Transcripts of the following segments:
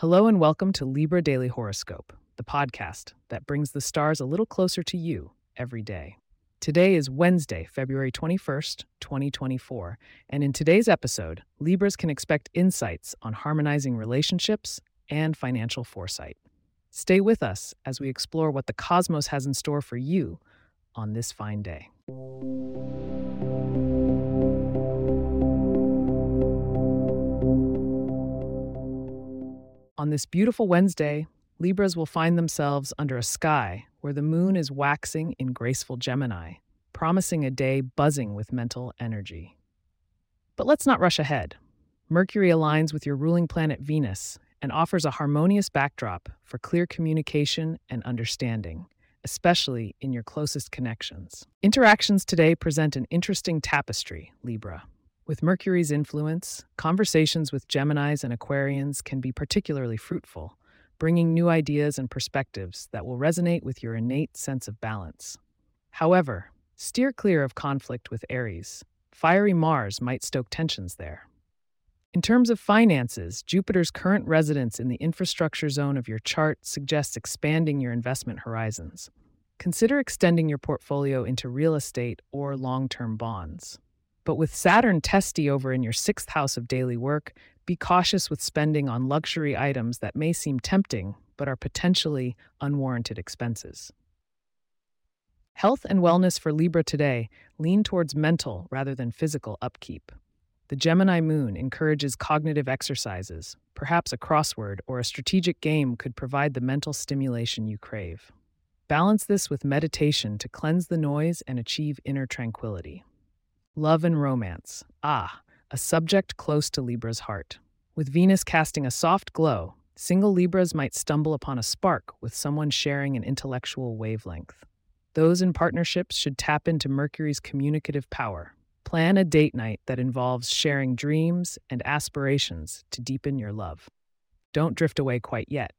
Hello and welcome to Libra Daily Horoscope, the podcast that brings the stars a little closer to you every day. Today is Wednesday, February 21st, 2024, and in today's episode, Libras can expect insights on harmonizing relationships and financial foresight. Stay with us as we explore what the cosmos has in store for you on this fine day. On this beautiful Wednesday, Libras will find themselves under a sky where the moon is waxing in graceful Gemini, promising a day buzzing with mental energy. But let's not rush ahead. Mercury aligns with your ruling planet Venus and offers a harmonious backdrop for clear communication and understanding, especially in your closest connections. Interactions today present an interesting tapestry, Libra. With Mercury's influence, conversations with Geminis and Aquarians can be particularly fruitful, bringing new ideas and perspectives that will resonate with your innate sense of balance. However, steer clear of conflict with Aries. Fiery Mars might stoke tensions there. In terms of finances, Jupiter's current residence in the infrastructure zone of your chart suggests expanding your investment horizons. Consider extending your portfolio into real estate or long term bonds. But with Saturn testy over in your sixth house of daily work, be cautious with spending on luxury items that may seem tempting but are potentially unwarranted expenses. Health and wellness for Libra today lean towards mental rather than physical upkeep. The Gemini moon encourages cognitive exercises. Perhaps a crossword or a strategic game could provide the mental stimulation you crave. Balance this with meditation to cleanse the noise and achieve inner tranquility. Love and romance. Ah, a subject close to Libra's heart. With Venus casting a soft glow, single Libras might stumble upon a spark with someone sharing an intellectual wavelength. Those in partnerships should tap into Mercury's communicative power. Plan a date night that involves sharing dreams and aspirations to deepen your love. Don't drift away quite yet.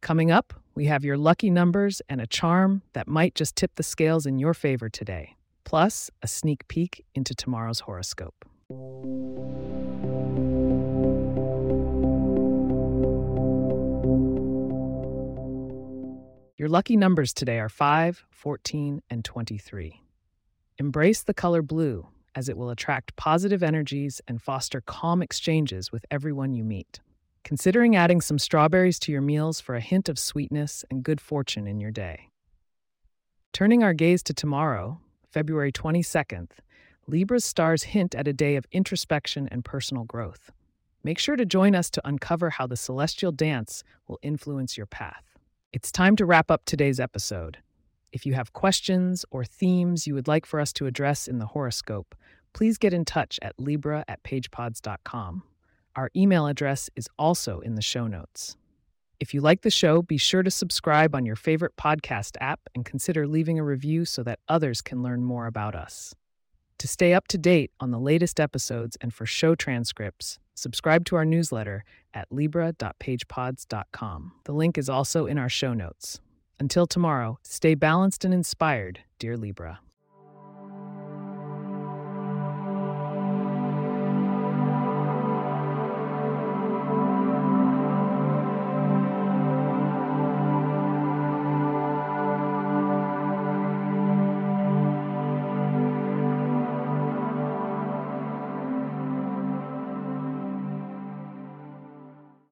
Coming up, we have your lucky numbers and a charm that might just tip the scales in your favor today plus a sneak peek into tomorrow's horoscope. Your lucky numbers today are 5, 14, and 23. Embrace the color blue as it will attract positive energies and foster calm exchanges with everyone you meet. Considering adding some strawberries to your meals for a hint of sweetness and good fortune in your day. Turning our gaze to tomorrow, February 22nd, Libra's stars hint at a day of introspection and personal growth. Make sure to join us to uncover how the celestial dance will influence your path. It's time to wrap up today's episode. If you have questions or themes you would like for us to address in the horoscope, please get in touch at libra at pagepods.com. Our email address is also in the show notes. If you like the show, be sure to subscribe on your favorite podcast app and consider leaving a review so that others can learn more about us. To stay up to date on the latest episodes and for show transcripts, subscribe to our newsletter at libra.pagepods.com. The link is also in our show notes. Until tomorrow, stay balanced and inspired, dear Libra.